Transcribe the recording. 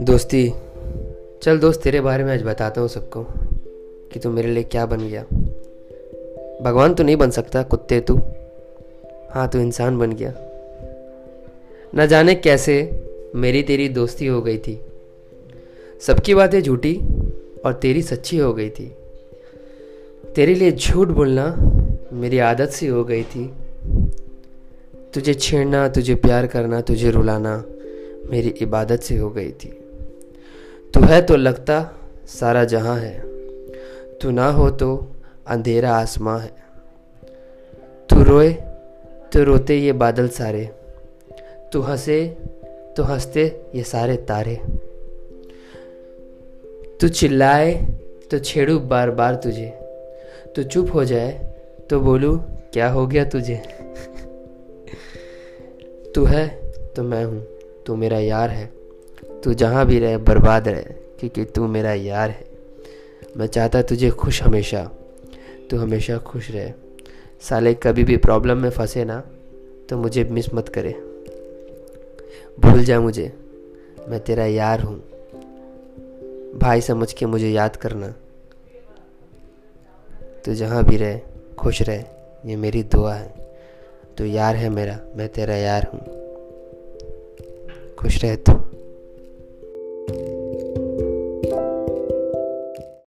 दोस्ती, चल दोस्त तेरे बारे में आज बताता हूँ सबको कि तू मेरे लिए क्या बन गया। भगवान तो नहीं बन सकता, कुत्ते तू। हाँ तू इंसान बन गया। न जाने कैसे मेरी तेरी दोस्ती हो गई थी। सबकी बातें झूठी और तेरी सच्ची हो गई थी। तेरे लिए झूठ बोलना मेरी आदत सी हो गई थी। तुझे छेड़ना, तुझे प्यार करना, तुझे रुलाना मेरी इबादत से हो गई थी। तू है तो लगता सारा जहाँ है। तू ना हो तो अंधेरा आसमां है। तू रोए तो रोते ये बादल सारे। तू हंसे तो हँसते ये सारे तारे। तू चिल्लाए तो छेड़ू बार बार तुझे। तू चुप हो जाए तो बोलू, क्या हो गया तुझे? तू है तो मैं हूँ, तू मेरा यार है। तू जहाँ भी रहे, बर्बाद रहे, क्योंकि तू मेरा यार है। मैं चाहता तुझे खुश हमेशा, तू हमेशा खुश रहे। साले, कभी भी प्रॉब्लम में फंसे ना तो मुझे मिस मत करे। भूल जा मुझे, मैं तेरा यार हूँ। भाई समझ के मुझे याद करना। तू जहाँ भी रहे, खुश रहे, ये मेरी दुआ है। तू यार है मेरा मैं तेरा यार हूँ। खुश रह तू।